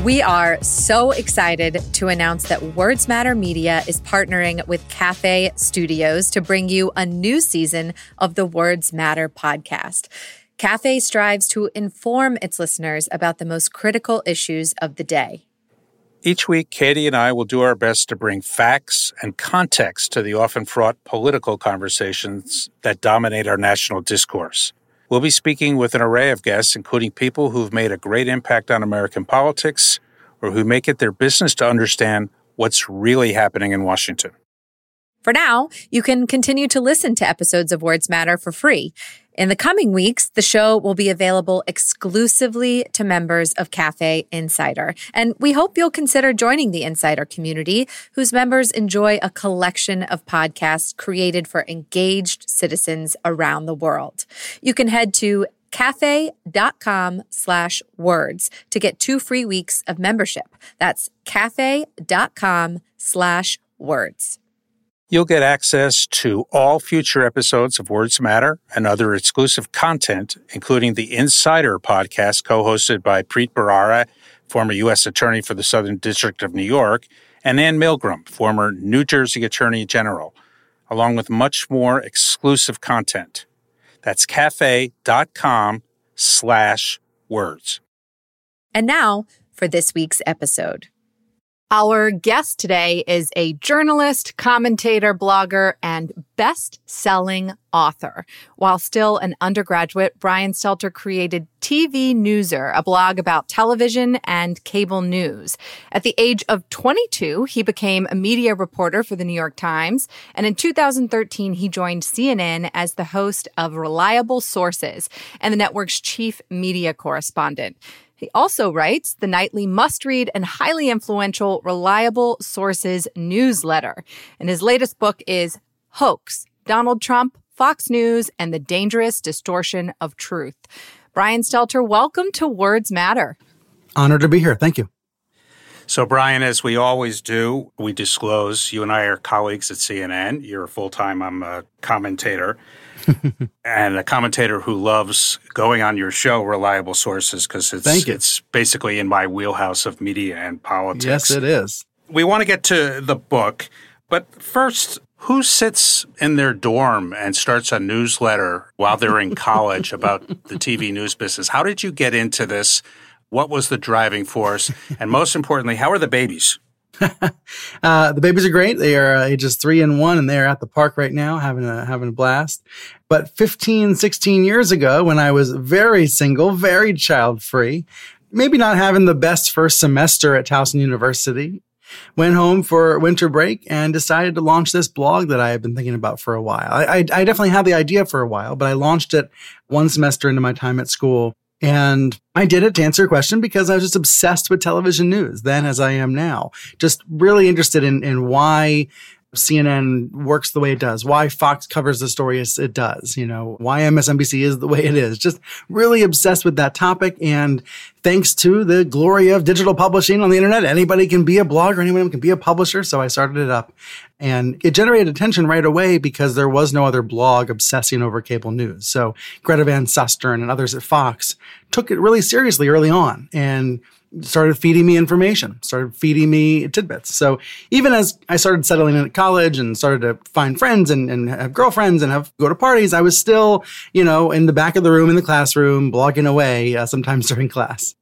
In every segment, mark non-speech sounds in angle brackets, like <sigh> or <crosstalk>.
We are so excited to announce that Words Matter Media is partnering with Cafe Studios to bring you a new season of the Words Matter podcast. Cafe strives to inform its listeners about the most critical issues of the day. Each week, Katie and I will do our best to bring facts and context to the often fraught political conversations that dominate our national discourse. We'll be speaking with an array of guests, including people who've made a great impact on American politics or who make it their business to understand what's really happening in Washington. For now, you can continue to listen to episodes of Words Matter for free. In the coming weeks, the show will be available exclusively to members of Cafe Insider. And we hope you'll consider joining the Insider community, whose members enjoy a collection of podcasts created for engaged citizens around the world. You can head to cafe.com slash words to get two free weeks of membership. That's cafe.com slash words. You'll get access to all future episodes of Words Matter and other exclusive content, including the Insider podcast co-hosted by Preet Bharara, former U.S. Attorney for the Southern District of New York, and Ann Milgram, former New Jersey Attorney General, along with much more exclusive content. That's cafe.com slash words. And now for this week's episode. Our guest today is a journalist, commentator, blogger, and best selling author. While still an undergraduate, Brian Stelter created TV Newser, a blog about television and cable news. At the age of 22, he became a media reporter for the New York Times. And in 2013, he joined CNN as the host of Reliable Sources and the network's chief media correspondent. He also writes the nightly must read and highly influential Reliable Sources newsletter. And his latest book is Hoax Donald Trump, Fox News, and the Dangerous Distortion of Truth. Brian Stelter, welcome to Words Matter. Honored to be here. Thank you. So, Brian, as we always do, we disclose you and I are colleagues at CNN. You're a full time, I'm a commentator. <laughs> and a commentator who loves going on your show, Reliable Sources, because it's, it's basically in my wheelhouse of media and politics. Yes, it is. We want to get to the book, but first, who sits in their dorm and starts a newsletter while they're in <laughs> college about the TV news business? How did you get into this? What was the driving force? And most importantly, how are the babies? <laughs> uh, the babies are great. They are uh, ages three and one, and they are at the park right now having a having a blast. But 15, 16 years ago, when I was very single, very child free, maybe not having the best first semester at Towson University, went home for winter break and decided to launch this blog that I had been thinking about for a while. I, I, I definitely had the idea for a while, but I launched it one semester into my time at school and I did it to answer a question because I was just obsessed with television news then as I am now. Just really interested in, in why CNN works the way it does, why Fox covers the story as it does, you know, why MSNBC is the way it is. Just really obsessed with that topic. And thanks to the glory of digital publishing on the internet, anybody can be a blogger, anyone can be a publisher. So I started it up and it generated attention right away because there was no other blog obsessing over cable news. So Greta Van Susteren and others at Fox took it really seriously early on and started feeding me information, started feeding me tidbits. So even as I started settling in at college and started to find friends and, and have girlfriends and have go to parties, I was still, you know, in the back of the room in the classroom, blogging away, uh, sometimes <laughs> during class.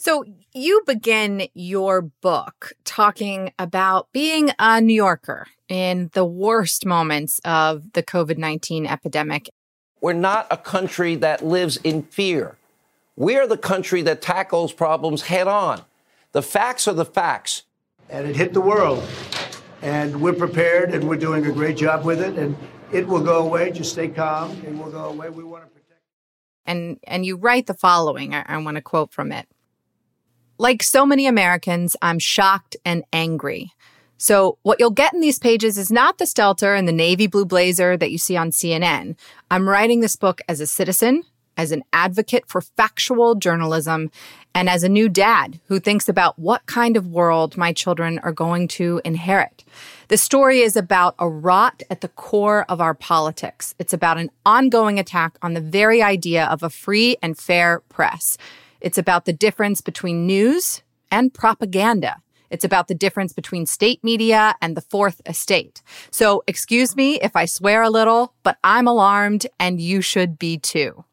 So you begin your book talking about being a New Yorker in the worst moments of the COVID 19 epidemic. We're not a country that lives in fear. We are the country that tackles problems head on. The facts are the facts. And it hit the world. And we're prepared and we're doing a great job with it. And it will go away. Just stay calm. It will go away. We want to protect. And, and you write the following. I, I want to quote from it. Like so many Americans, I'm shocked and angry. So, what you'll get in these pages is not the Stelter and the navy blue blazer that you see on CNN. I'm writing this book as a citizen, as an advocate for factual journalism, and as a new dad who thinks about what kind of world my children are going to inherit. The story is about a rot at the core of our politics. It's about an ongoing attack on the very idea of a free and fair press. It's about the difference between news and propaganda. It's about the difference between state media and the fourth estate. So excuse me if I swear a little, but I'm alarmed and you should be too.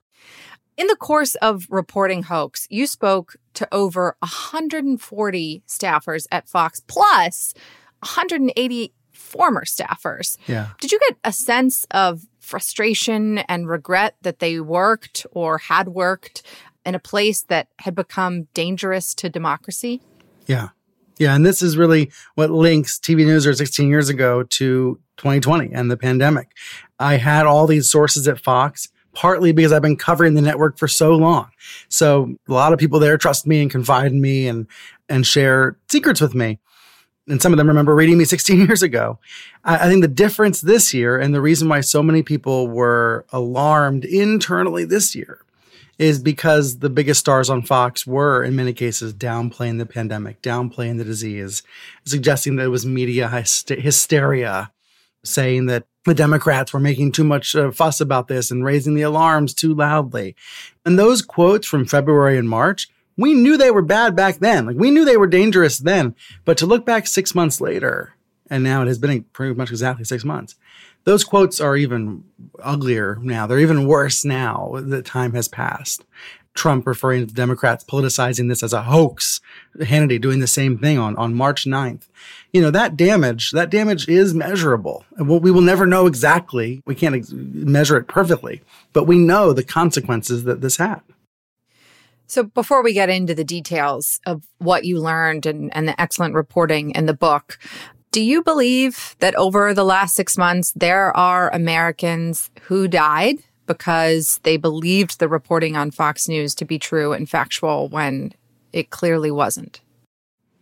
In the course of reporting hoax, you spoke to over 140 staffers at Fox plus 180 former staffers. Yeah. Did you get a sense of frustration and regret that they worked or had worked in a place that had become dangerous to democracy? Yeah. Yeah. And this is really what links TV Newser 16 years ago to 2020 and the pandemic. I had all these sources at Fox, partly because I've been covering the network for so long. So a lot of people there trust me and confide in me and, and share secrets with me. And some of them remember reading me <laughs> 16 years ago. I, I think the difference this year and the reason why so many people were alarmed internally this year is because the biggest stars on Fox were, in many cases, downplaying the pandemic, downplaying the disease, suggesting that it was media hysteria, saying that the Democrats were making too much uh, fuss about this and raising the alarms too loudly. And those quotes from February and March, we knew they were bad back then. Like we knew they were dangerous then. But to look back six months later, and now it has been pretty much exactly six months, those quotes are even uglier now. They're even worse now that time has passed. Trump referring to the Democrats politicizing this as a hoax. Hannity doing the same thing on, on March 9th. You know, that damage, that damage is measurable. And We will never know exactly. We can't ex- measure it perfectly, but we know the consequences that this had. So before we get into the details of what you learned and, and the excellent reporting in the book, do you believe that over the last six months, there are Americans who died because they believed the reporting on Fox News to be true and factual when it clearly wasn't?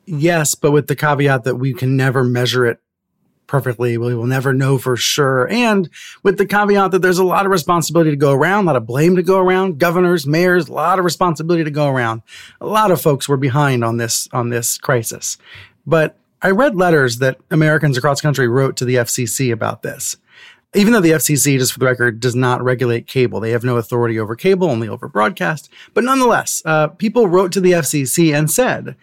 Yes, but with the caveat that we can never measure it perfectly. We will never know for sure. And with the caveat that there's a lot of responsibility to go around, a lot of blame to go around, governors, mayors, a lot of responsibility to go around. A lot of folks were behind on this, on this crisis. But I read letters that Americans across country wrote to the FCC about this. Even though the FCC, just for the record, does not regulate cable, they have no authority over cable, only over broadcast. But nonetheless, uh, people wrote to the FCC and said,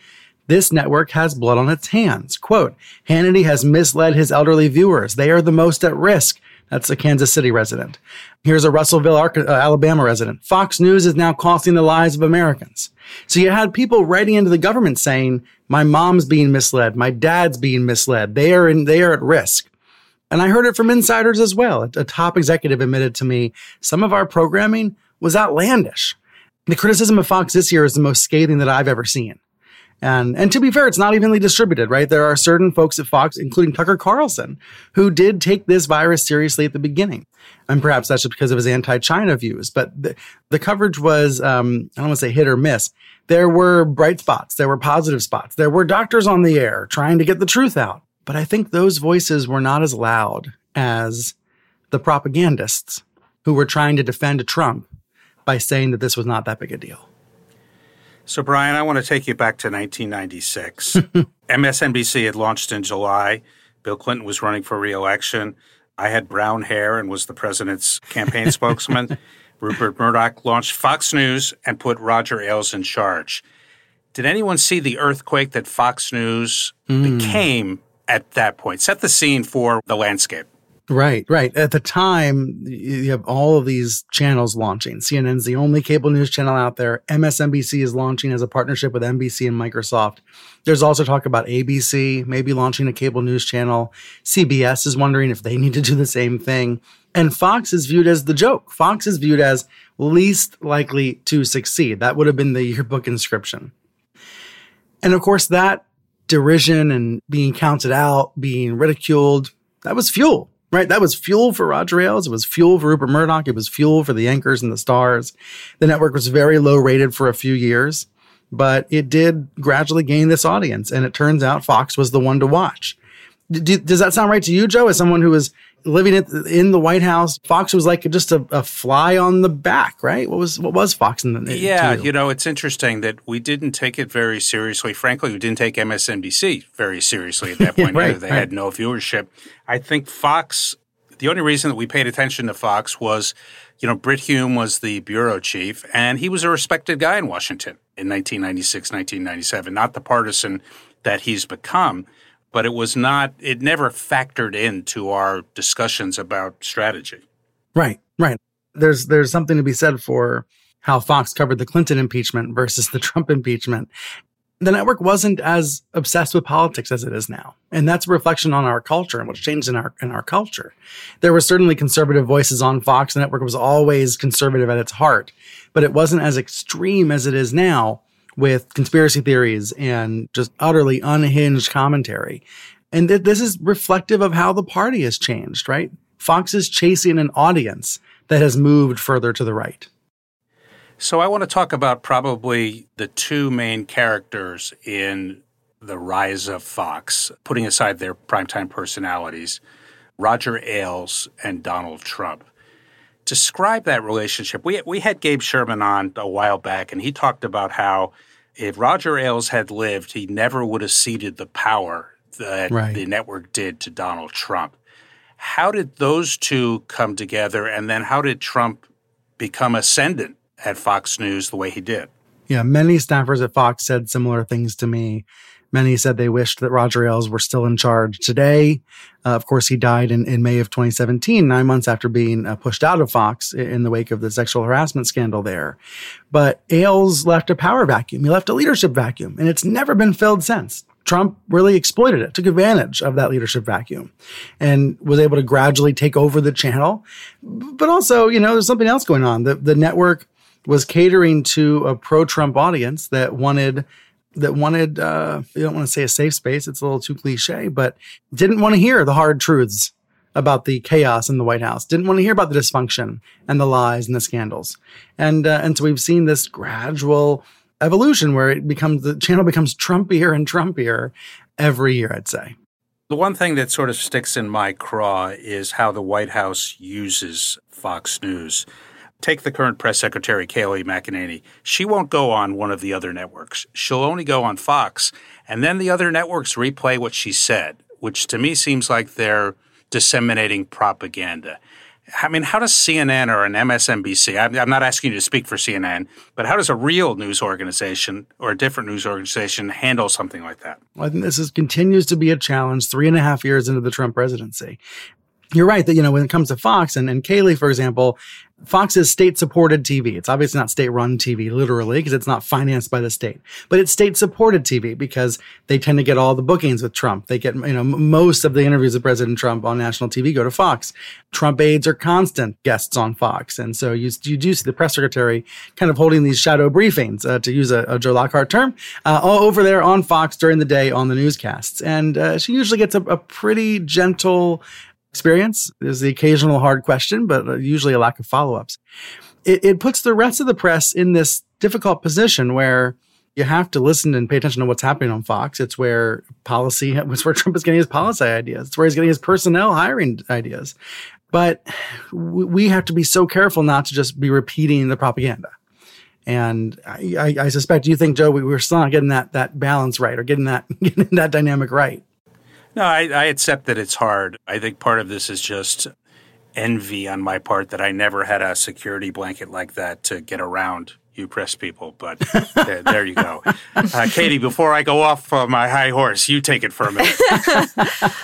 this network has blood on its hands. Quote, Hannity has misled his elderly viewers. They are the most at risk. That's a Kansas City resident. Here's a Russellville, uh, Alabama resident. Fox News is now costing the lives of Americans. So you had people writing into the government saying, my mom's being misled. My dad's being misled. They are in, they are at risk. And I heard it from insiders as well. A top executive admitted to me some of our programming was outlandish. The criticism of Fox this year is the most scathing that I've ever seen. And, and to be fair, it's not evenly distributed, right? There are certain folks at Fox, including Tucker Carlson, who did take this virus seriously at the beginning. And perhaps that's just because of his anti-China views. But the, the coverage was, um, I don't want to say hit or miss. There were bright spots. There were positive spots. There were doctors on the air trying to get the truth out. But I think those voices were not as loud as the propagandists who were trying to defend Trump by saying that this was not that big a deal. So, Brian, I want to take you back to 1996. <laughs> MSNBC had launched in July. Bill Clinton was running for reelection. I had brown hair and was the president's campaign <laughs> spokesman. Rupert Murdoch launched Fox News and put Roger Ailes in charge. Did anyone see the earthquake that Fox News mm. became at that point? Set the scene for the landscape. Right, right. At the time, you have all of these channels launching. CNN's the only cable news channel out there. MSNBC is launching as a partnership with NBC and Microsoft. There's also talk about ABC maybe launching a cable news channel. CBS is wondering if they need to do the same thing. And Fox is viewed as the joke. Fox is viewed as least likely to succeed. That would have been the yearbook inscription. And of course, that derision and being counted out, being ridiculed, that was fuel right? That was fuel for Roger Ailes. It was fuel for Rupert Murdoch. It was fuel for the anchors and the stars. The network was very low rated for a few years. but it did gradually gain this audience. And it turns out Fox was the one to watch. D- does that sound right to you, Joe, as someone who was living in the White House? Fox was like just a, a, fly on the back, right? What was what was Fox in the Yeah, you know, it's interesting that we didn't take it very seriously. Frankly, we didn't take MSNBC very seriously at that <laughs> point. right, They right. had no viewership. I think Fox. The only reason that we paid attention to Fox was, you know, Brit Hume was the bureau chief, and he was a respected guy in Washington in 1996, 1997, not the partisan that he's become but it was not it never factored into our discussions about strategy. Right right. There's there's something to be said for how fox covered the clinton impeachment versus the <laughs> trump impeachment. The network wasn't as obsessed with politics as it is now and that's a reflection on our culture and what's changed in our in our culture. There were certainly conservative voices on fox. The network was always conservative at its heart but it wasn't as extreme as it is now with conspiracy theories and just utterly unhinged commentary. And th- this is reflective of how the party has changed, right? Fox is chasing an audience that has moved further to the right. So I want to talk about probably the two main characters in the rise of Fox, putting aside their primetime personalities, Roger Ailes and Donald Trump. Describe that relationship. We we had Gabe Sherman on a while back, and he talked about how if Roger Ailes had lived, he never would have ceded the power that right. the network did to Donald Trump. How did those two come together? And then how did Trump become ascendant at Fox News the way he did? Yeah, many staffers at Fox said similar things to me. Many said they wished that Roger Ailes were still in charge today. Uh, of course, he died in, in May of 2017, nine months after being uh, pushed out of Fox in the wake of the sexual harassment scandal there. But Ailes left a power vacuum. He left a leadership vacuum, and it's never been filled since. Trump really exploited it, took advantage of that leadership vacuum, and was able to gradually take over the channel. But also, you know, there's something else going on. The, the network was catering to a pro Trump audience that wanted that wanted uh, you don't want to say a safe space it's a little too cliche but didn't want to hear the hard truths about the chaos in the white house didn't want to hear about the dysfunction and the lies and the scandals. And uh, and so we've seen this gradual evolution where it becomes the channel becomes trumpier and trumpier every year i'd say. The one thing that sort of sticks in my craw is how the white house uses fox news Take the current press secretary, Kayleigh McEnany. She won't go on one of the other networks. She'll only go on Fox. And then the other networks replay what she said, which to me seems like they're disseminating propaganda. I mean, how does CNN or an MSNBC, I'm not asking you to speak for CNN, but how does a real news organization or a different news organization handle something like that? Well, I think this is, continues to be a challenge three and a half years into the Trump presidency you're right that, you know, when it comes to Fox and, and Kayleigh, for example, Fox is state supported TV. It's obviously not state run TV, literally, because it's not financed by the state, but it's state supported TV because they tend to get all the bookings with Trump. They get, you know, most of the interviews with President Trump on national TV go to Fox. Trump aides are constant guests on Fox. And so you, you do see the press secretary kind of holding these shadow briefings, uh, to use a, a, Joe Lockhart term, uh, all over there on Fox during the day on the newscasts. And uh, she usually gets a, a pretty gentle, experience. There's the occasional hard question, but uh, usually a lack of follow ups. It, it puts the rest of the press in this difficult position where you have to listen and pay attention to what's happening on Fox. It's where policy, <laughs> it's where Trump is getting his policy ideas. It's where he's getting his personnel hiring ideas. But we have to be so careful not to just be repeating the propaganda. And I, I, I suspect you think, Joe, we, we're still not getting that that balance right or getting that <laughs> getting that dynamic right. No, I, I accept that it's hard. I think part of this is just envy on my part that I never had a security blanket like that to get around you press people. But <laughs> there, there, you go. Uh, Katie, before I go off uh, my high horse, you take it for a minute.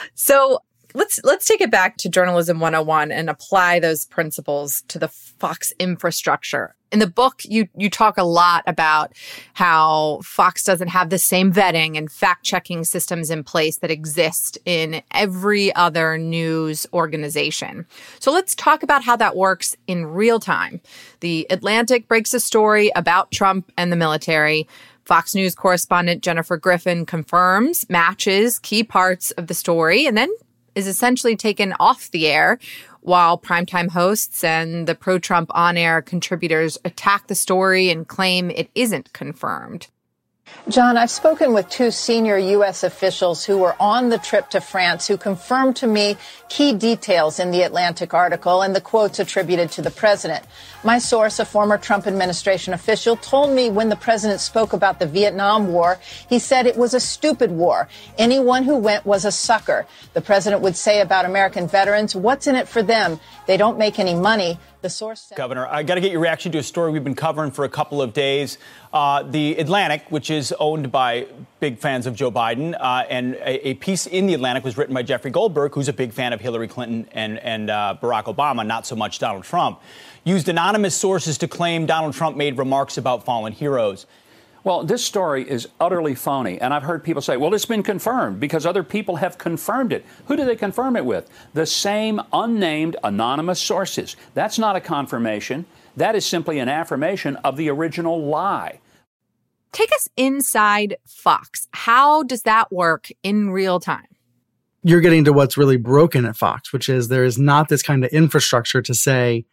<laughs> so let's let's take it back to journalism 101 and apply those principles to the Fox infrastructure. In the book you you talk a lot about how Fox doesn't have the same vetting and fact-checking systems in place that exist in every other news organization. So let's talk about how that works in real time. The Atlantic breaks a story about Trump and the military. Fox News correspondent Jennifer Griffin confirms, matches key parts of the story, and then is essentially taken off the air while primetime hosts and the pro Trump on air contributors attack the story and claim it isn't confirmed. John, I've spoken with two senior U.S. officials who were on the trip to France who confirmed to me key details in the Atlantic article and the quotes attributed to the president. My source, a former Trump administration official, told me when the president spoke about the Vietnam War, he said it was a stupid war. Anyone who went was a sucker. The president would say about American veterans, what's in it for them? They don't make any money. The source Governor, I got to get your reaction to a story we've been covering for a couple of days. Uh, the Atlantic, which is owned by big fans of Joe Biden, uh, and a, a, piece in the Atlantic was written by Jeffrey Goldberg, who's a big fan of Hillary Clinton and, and uh, Barack Obama, not so much Donald Trump. Used anonymous sources to claim Donald Trump made remarks about fallen heroes. Well, this story is utterly phony. And I've heard people say, well, it's been confirmed because other people have confirmed it. Who do they confirm it with? The same unnamed anonymous sources. That's not a confirmation. That is simply an affirmation of the original lie. Take us inside Fox. How does that work in real time? You're getting to what's really broken at Fox, which is there is not this kind of infrastructure to say,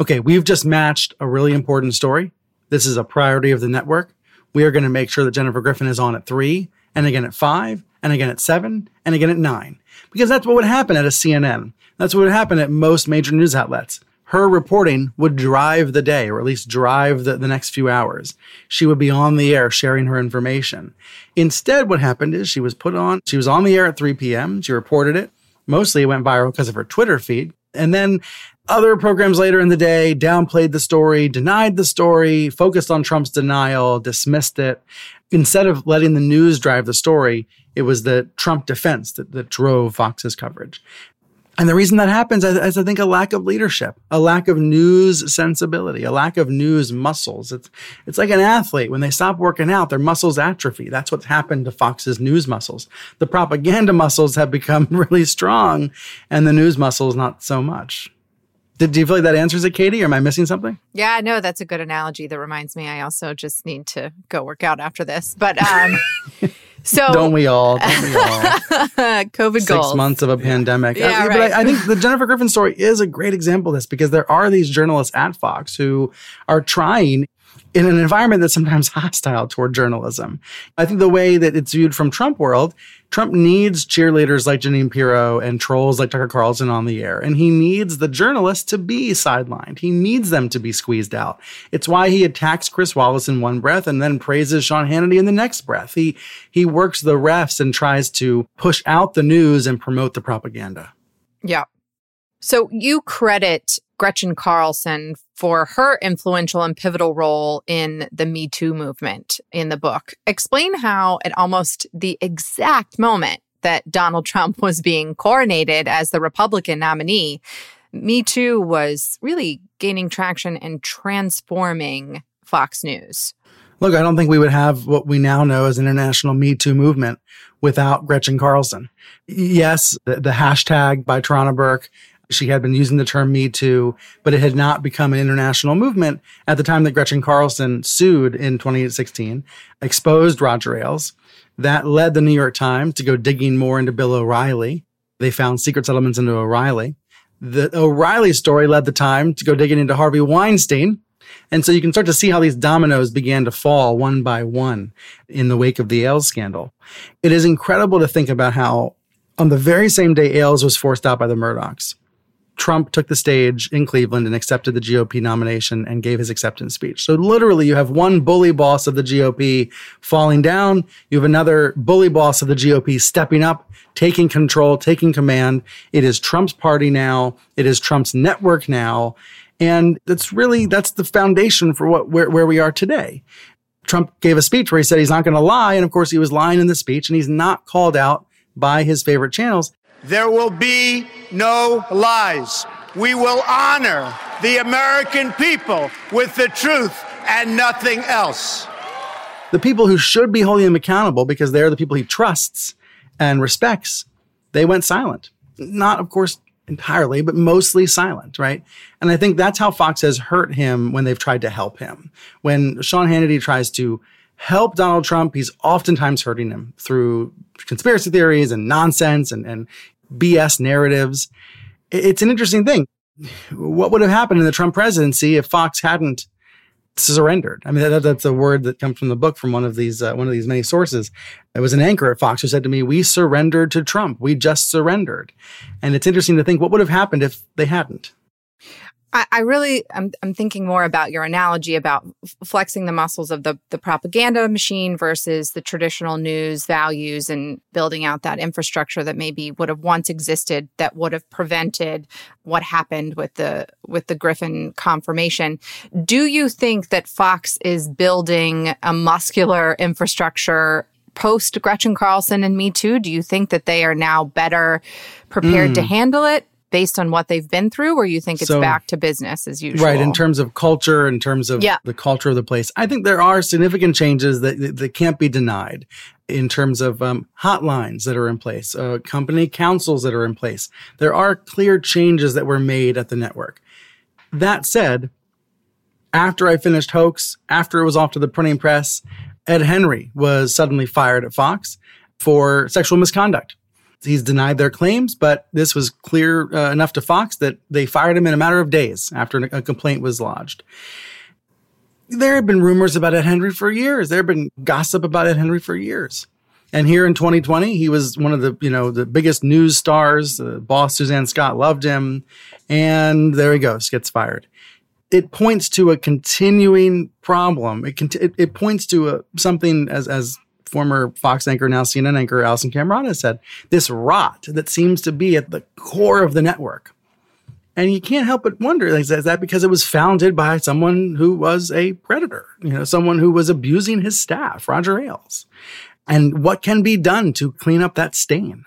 okay, we've just matched a really important story. This is a priority of the network we are going to make sure that Jennifer Griffin is on at three, and again at five, and again at seven, and again at nine. Because that's what would happen at a CNN. That's what would happen at most major news outlets. Her reporting would drive the day, or at least drive the, the next few hours. She would be on the air sharing her information. Instead, what happened is she was put on, she was on the air at 3 p.m. She reported it. Mostly it went viral because of her Twitter feed. And then other programs later in the day downplayed the story, denied the story, focused on Trump's denial, dismissed it. Instead of letting the news drive the story, it was the Trump defense that, that drove Fox's coverage. And the reason that happens is, I think, a lack of leadership, a lack of news sensibility, a lack of news muscles. It's, it's like an athlete. When they stop working out, their muscles atrophy. That's what's happened to Fox's news muscles. The propaganda <laughs> muscles have become <laughs> really strong, and the news muscles not so much. Did, do you feel like that answers it, Katie? Or am I missing something? Yeah, no, that's a good analogy. That reminds me, I also just need to go work out after this. But um, <laughs> so don't we all? Don't we all? <laughs> COVID Six goals. months of a pandemic. Yeah, I, right. But I, I think the Jennifer Griffin story is a great example of this because there are these journalists at Fox who are trying in an environment that's sometimes <laughs> hostile toward journalism. I think the way that it's viewed from Trump world, Trump needs cheerleaders like Jeanine Pirro and trolls like Tucker Carlson on the air. And he needs the journalists to be sidelined. He needs them to be squeezed out. It's why he attacks Chris Wallace in one breath and then praises Sean Hannity in the next breath. He, he works the refs and tries to push out the news and promote the propaganda. Yeah. So you credit Gretchen Carlson for her influential and pivotal role in the Me Too movement in the book. Explain how, at almost the exact moment that Donald <laughs> Trump was being coronated as the Republican nominee, Me Too was really gaining traction and transforming Fox News. Look, I don't think we would have what we now know as international Me Too movement without Gretchen Carlson. Yes, the, the hashtag by Tarana Burke she had been using the term Me Too, but it had not become an international movement at the time that Gretchen Carlson sued in 2016, exposed Roger Ailes. That led the New York Times to go digging more into Bill O'Reilly. They found secret settlements into O'Reilly. The O'Reilly story led the Time to go digging into Harvey Weinstein. And so you can start to see how these dominoes began to fall one by one in the wake of the Ailes scandal. It is incredible to think about how on the very same day Ailes was forced out by the Murdochs, Trump took the stage in Cleveland and accepted the GOP nomination and gave his acceptance speech. So literally you have one bully boss of the GOP falling down. You have another bully boss of the GOP stepping up, taking control, taking command. It is Trump's party now. It is Trump's network now. And that's really, that's the foundation for what, where, where we are today. Trump gave a speech where he said he's not going to lie. And of course he was lying in the speech and he's not called out by his favorite channels. There will be no lies. We will honor the American people with the truth and nothing else. The people who should be holding him accountable because they're the people he trusts and respects, they went silent. Not, of course, entirely, but mostly silent, right? And I think that's how Fox has hurt him when they've tried to help him. When Sean Hannity tries to help Donald Trump, he's oftentimes hurting him through conspiracy theories and nonsense and, and BS narratives. It's an interesting thing. What would have happened in the Trump presidency if Fox hadn't surrendered. I mean, that, that's a word that comes from the book from one of these uh, one of these many sources. It was an anchor at Fox who said to me, "We surrendered to Trump. We just surrendered." And it's interesting to think what would have happened if they hadn't. I, I really, I'm, I'm thinking more about your analogy about flexing the muscles of the, the propaganda machine versus the traditional news values and building out that infrastructure that maybe would have once existed that would have prevented what happened with the with the Griffin confirmation. Do you think that Fox is building a muscular infrastructure post Gretchen Carlson and Me Too? Do you think that they are now better prepared mm. to handle it? Based on what they've been through, or you think it's so, back to business as usual? Right. In terms of culture, in terms of yeah. the culture of the place, I think there are significant changes that, that can't be denied in terms of um, hotlines that are in place, uh, company councils that are in place. There are clear changes that were made at the network. That said, after I finished Hoax, after it was off to the printing press, Ed Henry was suddenly fired at Fox for sexual misconduct he's denied their claims, but this was clear uh, enough to Fox that they fired him in a matter of days after a complaint was lodged. There have been rumors about Ed Henry for years. There have been gossip about Ed Henry for years. And here in 2020, he was one of the, you know, the biggest news stars. The boss Suzanne Scott loved him. And there he goes, gets fired. It points to a continuing problem. It, it, it points to a, something as, as former Fox anchor, now CNN anchor Alisyn Camerota said, this rot that seems to be at the core of the network. And you can't help but wonder, is that because it was founded by someone who was a predator, you know, someone who was abusing his staff, Roger Ailes? And what can be done to clean up that stain?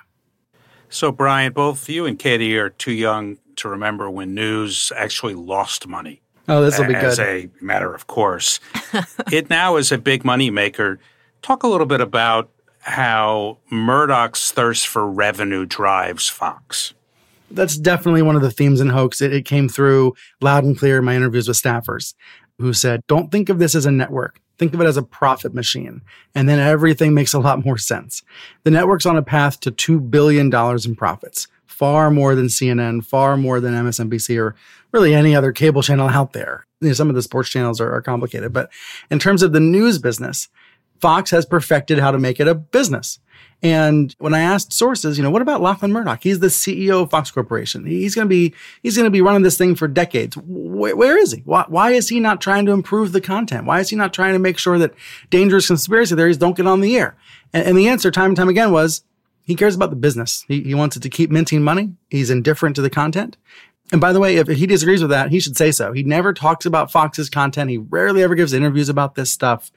So, Brian, both you and Katie are too young to remember when news actually lost money. Oh, this will be good. As a matter of course. <laughs> it now is a big money maker. Talk a little bit about how Murdoch's thirst for revenue drives Fox. That's definitely one of the themes in Hoax. It, it came through loud and clear in my interviews with staffers who said, don't think of this as a network. Think of it as a profit machine. And then everything makes a lot more sense. The network's on a path to $2 billion in profits, far more than CNN, far more than MSNBC or really any other cable channel out there. You know, some of the sports channels are, are complicated, but in terms of the news business, Fox has perfected how to make it a business. And when I asked sources, you know, what about Lachlan Murdoch? He's the CEO of Fox Corporation. He's going to be he's going to be running this thing for decades. Where, where is he? Why, why is he not trying to improve the content? Why is he not trying to make sure that dangerous conspiracy theories don't get on the air? And, and the answer, time and time again, was he cares about the business. He, he wants it to keep minting money. He's indifferent to the content. And by the way, if he disagrees with that, he should say so. He never talks about Fox's content. He rarely ever gives interviews about this stuff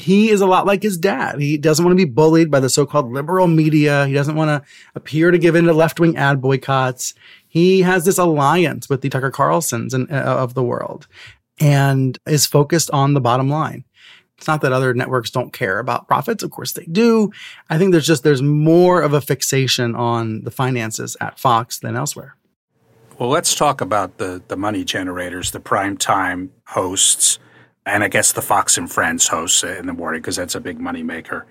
he is a lot like his dad. He doesn't want to be bullied by the so-called liberal media. He doesn't want to appear to give in to left-wing ad boycotts. He has this alliance with the Tucker Carlsons and, uh, of the world and is focused on the bottom line. It's not that other networks don't care about profits. Of course they do. I think there's just, there's more of a fixation on the finances at Fox than elsewhere. Well, let's talk about the, the money generators, the prime time hosts and I guess the Fox and Friends hosts in the morning because that's a big moneymaker.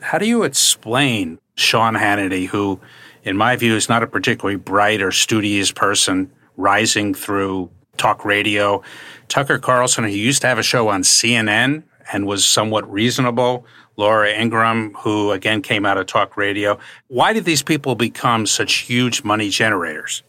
How do you explain Sean Hannity, who, in my view, is not a particularly bright or studious person, rising through talk radio? Tucker Carlson, who used to have a show on CNN and was somewhat reasonable. Laura Ingraham, who again came out of talk radio. Why did these people become such huge money generators?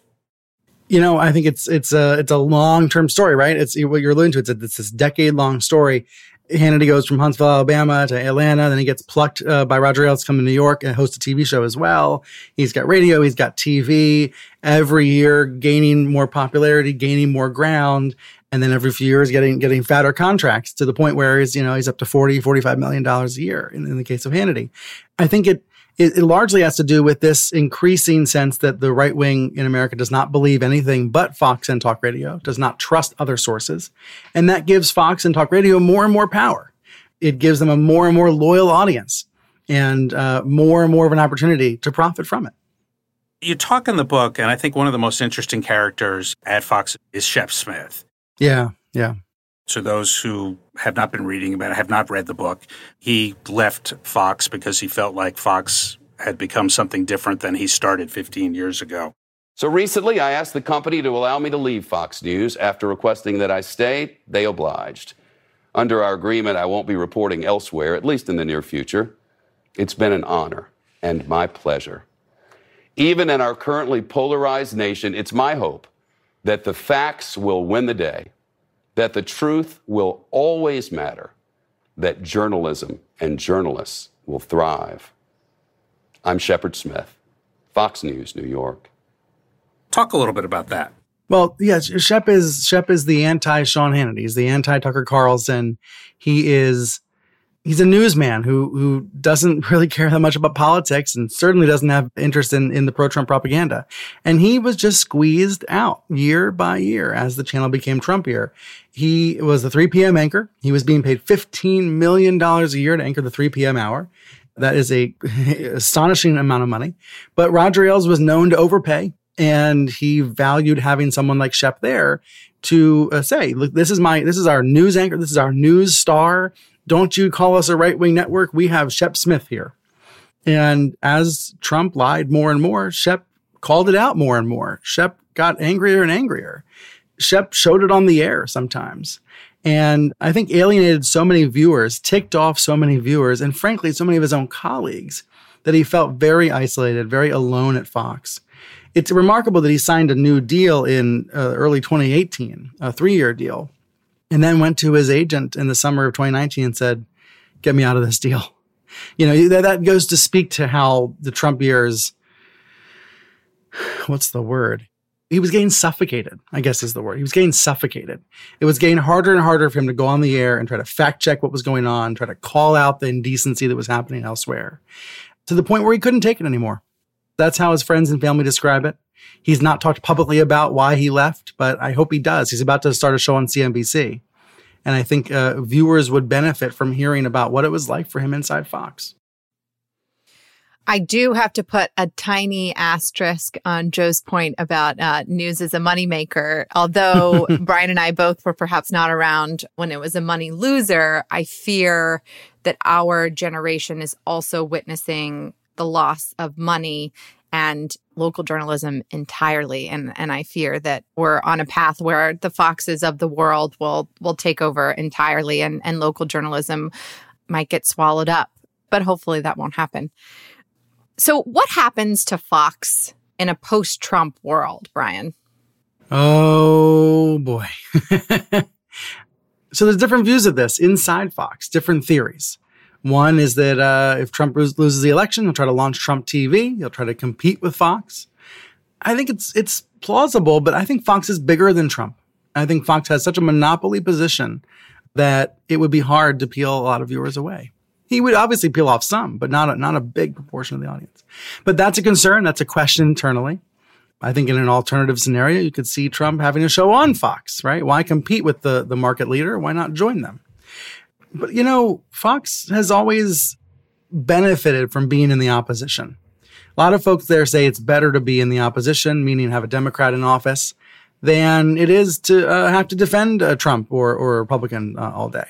You know, I think it's it's a it's a long term story, right? It's what you're alluding to. It's, a, it's this decade long story. Hannity goes from Huntsville, Alabama to Atlanta. Then he gets plucked uh, by Roger Ailes to come to New York and host a TV show as well. He's got radio, he's got TV every year, gaining more popularity, gaining more ground. And then every few years getting, getting fatter contracts to the point where he's, you know, he's up to 40, 45 million dollars a year in, in the case of Hannity. I think it, it, it largely has to do with this increasing sense that the right wing in America does not believe anything but Fox and talk radio, does not trust other sources. And that gives Fox and talk radio more and more power. It gives them a more and more loyal audience and uh, more and more of an opportunity to profit from it. You talk in the book, and I think one of the most interesting characters at Fox is Shep Smith. Yeah, yeah. To those who have not been reading about it, have not read the book, he left Fox because he felt like Fox had become something different than he started 15 years ago. So recently, I asked the company to allow me to leave Fox News. After requesting that I stay, they obliged. Under our agreement, I won't be reporting elsewhere, at least in the near future. It's been an honor and my pleasure. Even in our currently polarized nation, it's my hope that the facts will win the day, that the truth will always matter, that journalism and journalists will thrive. I'm Shepard Smith, Fox News, New York. Talk a little bit about that. Well, yes, Shep is Shep is the anti Sean Hannity. He's the anti Tucker Carlson. He is he's a newsman who who doesn't <laughs> really care that much about politics and certainly doesn't have interest in in the pro Trump propaganda. And he was just squeezed out year by year as the channel became Trumpier. He was the 3 p.m. anchor. He was being paid 15 million dollars a year to anchor the 3 p.m. hour. That is a <laughs> astonishing amount of money. But Roger Ailes was known to overpay and he valued having someone like Shep there to uh, say, "Look, this is my this is our news anchor, this is our news star. Don't you call us a right wing network? We have Shep Smith here." And as Trump lied more and more, Shep called it out more and more. Shep got angrier and angrier. Shep showed it on the air sometimes. And I think alienated so many viewers, ticked off so many viewers, and frankly, so many of his own colleagues that he felt very isolated, very alone at Fox it's remarkable that he signed a new deal in uh, early 2018, a three year deal, and then went to his agent in the summer of 2019 and said, Get me out of this deal. You know, that, that goes to speak to how the Trump years, <sighs> what's the word? He was getting suffocated, I guess is the word. He was getting suffocated. It was getting harder and harder for him to go on the air and try to fact check what was going on, try to call out the indecency that was happening elsewhere to the point where he couldn't take it anymore. That's how his friends and family describe it. He's not talked publicly about why he left, but I hope he does. He's about to start a show on CNBC. And I think uh, viewers would benefit from hearing about what it was like for him inside Fox. I do have to put a tiny asterisk on Joe's point about uh, news as a moneymaker. Although <laughs> Brian and I both were perhaps not around when it was a money loser, I fear that our generation is also witnessing the loss of money and local journalism entirely and and I fear that we're on a path where the foxes of the world will will take over entirely and and local journalism might get swallowed up but hopefully that won't happen. So what happens to Fox in a post-Trump world, Brian? Oh boy. <laughs> so there's different views of this inside Fox, different theories. One is that uh, if Trump loses the election, he'll try to launch Trump TV. He'll try to compete with Fox. I think it's it's plausible, but I think Fox is bigger than Trump. I think Fox has such a monopoly position that it would be hard to peel a lot of viewers away. He would obviously peel off some, but not a, not a big proportion of the audience. But that's a concern. That's a question internally. I think in an alternative scenario, you could see Trump having a show on Fox, right? Why compete with the, the market leader? Why not join them? But you know, Fox has always benefited from being in the opposition. A lot of folks there say it's better to be in the opposition, meaning have a Democrat in office, than it is to uh, have to defend uh, Trump or, or a Republican uh, all day.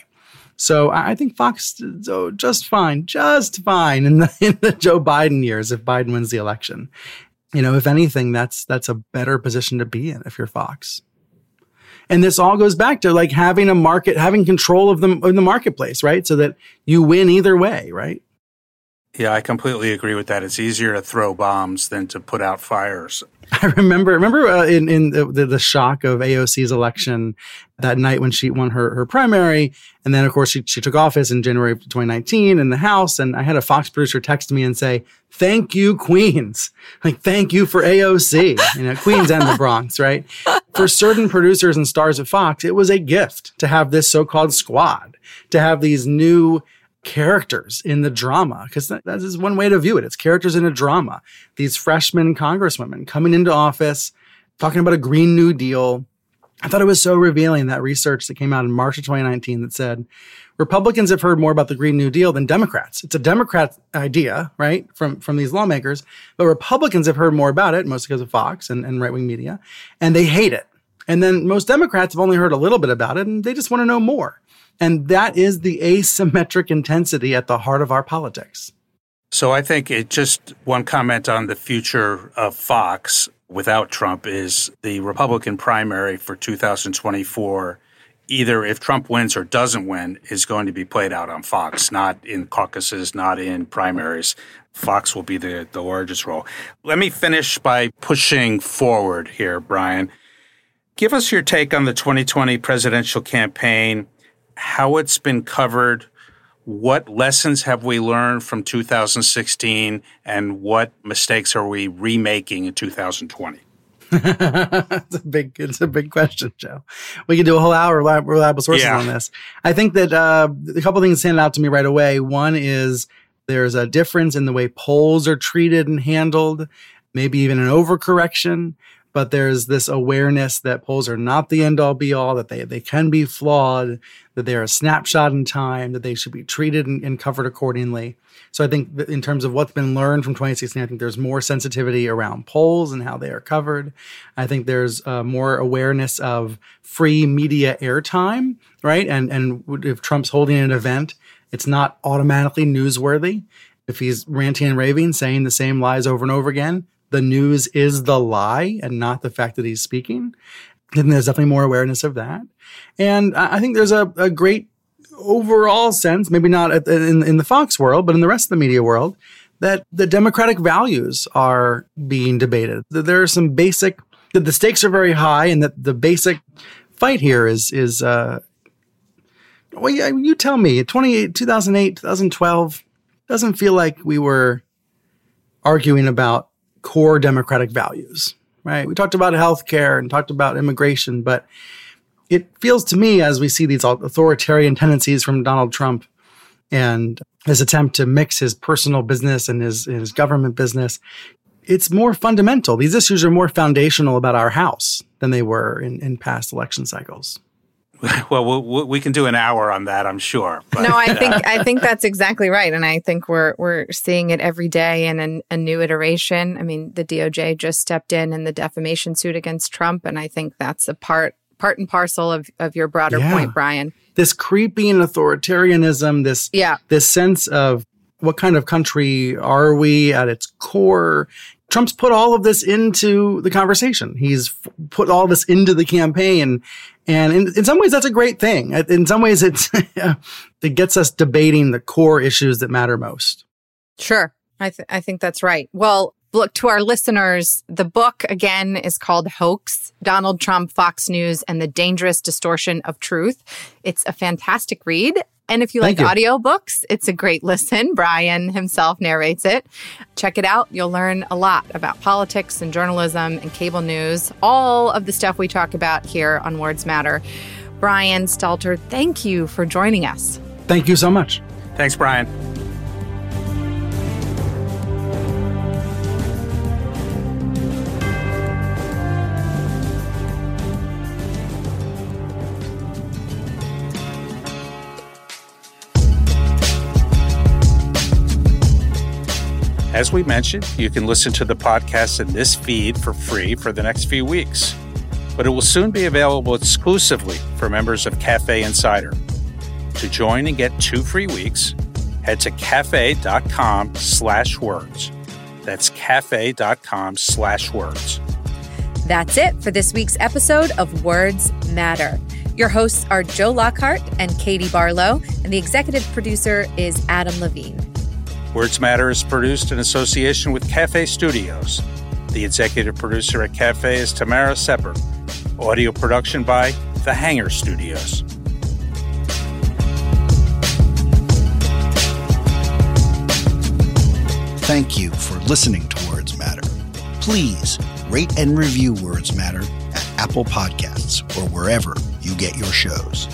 So I think Fox oh, just fine, just fine in the, <laughs> in the Joe Biden years if Biden wins the election. You know, if anything, that's that's a better position to be in if you're Fox. And this all goes back to like having a market, having control of the, of the marketplace, right? So that you win either way, right? Yeah, I completely agree with that. It's easier to throw bombs than to put out fires. <laughs> I remember remember uh, in in the, the, shock of AOC's election that night when she won her her primary, and then of course she she took office in January of 2019 in the House, and I had a Fox producer text me and say, "Thank you, Queens, <laughs> like thank you for AOC, you know, Queens and the Bronx, right?" For certain producers and stars at Fox, it was a gift to have this so-called squad, to have these new characters in the drama because that, that is one way to view it. It's characters in a drama. These freshman congresswomen coming into office, talking about a Green New Deal. I thought it was so revealing that research that came out in March of 2019 that said Republicans have heard more about the Green New Deal than Democrats. It's a Democrat idea, right, from, from these lawmakers, but Republicans have heard more about it, mostly because of Fox and, and right wing media, and they hate it. And then most Democrats have only heard a little bit about it and they just want to know more. And that is the asymmetric intensity at the heart of our politics. So I think it just one comment on the future of Fox without Trump is the Republican primary for 2024 either if Trump wins or doesn't win is going to be played out on Fox, not in caucuses, not in primaries. Fox will be the, the largest role. Let me finish by pushing forward here, Brian. Give us your take on the 2020 presidential campaign, how it's been covered, what lessons have we learned from 2016, and what mistakes are we remaking in 2020? It's a big, it's a big question, Joe. We could do a whole hour reliable sources yeah. on this. I think that uh, a couple things stand out to me right away. One is there's a difference in the way polls are treated and handled, maybe even an overcorrection. But there's this awareness that polls are not the end all be all, that they, they can be flawed, that they're a snapshot in time, that they should be treated and, and covered accordingly. So I think in terms of what's been learned from 2016, I think there's more sensitivity around polls and how they are covered. I think there's uh, more awareness of free media airtime, right? And and if Trump's holding an event, it's not automatically newsworthy. If he's ranting and raving, saying the same lies over and over again, the news is the lie and not the fact that he's speaking. And there's definitely more awareness of that. And I think there's a, a great overall sense, maybe not in, in the Fox world, but in the rest of the media world, that the democratic values are being debated. That There are some basic, that the stakes are very high, and that the basic fight here is is. Uh, well, yeah, you tell me. 2008, 2008, 2012 doesn't feel like we were arguing about core democratic values, right? We talked about healthcare and talked about immigration, but it feels to me as we see these authoritarian tendencies from Donald Trump and his attempt to mix his personal business and his, his government business, it's more fundamental. These issues are more foundational about our house than they were in, in past election cycles. <laughs> Well, we, we can do an hour on that, I'm sure. But, no, I uh, think I think <laughs> that's exactly right, and I think we're we're seeing it every day in an, a new iteration. I mean, the DOJ just stepped in in the defamation suit against Trump, and I think that's a part part and parcel of, of your broader yeah. point, Brian. This creeping authoritarianism, this yeah. this sense of what kind of country are we at its core? Trump's put all of this into the conversation. He's f- put all of this into the campaign. And in, in some ways, that's a great thing. In some ways, it's, <laughs> it gets us debating the core issues that matter most. Sure. I, th- I think that's right. Well, look to our listeners the book again is called hoax donald trump fox news and the dangerous distortion of truth it's a fantastic read and if you Thank like you. audiobooks it's a great listen. <laughs> Brian himself narrates it. Check it out. You'll learn a lot about politics and journalism and cable news all of the stuff we talk about here on words matter. Brian stelter thank you for joining us. Thank you so much. Thanks brian As we mentioned, you can listen to the podcast in this feed for free for the next few weeks, but it will soon be available exclusively for members of Cafe Insider. To join and get two free weeks, head to cafe.com slash words. That's cafe.com slash words. That's it for this week's episode of Words Matter. Your hosts are Joe Lockhart and Katie Barlow, and the executive producer is Adam Levine. Words Matter is produced in association with Cafe Studios. The executive producer at Cafe is Tamara Sepper. Audio production by The Hanger Studios. Thank you for listening to Words Matter. Please rate and review Words Matter at Apple Podcasts or wherever you get your shows.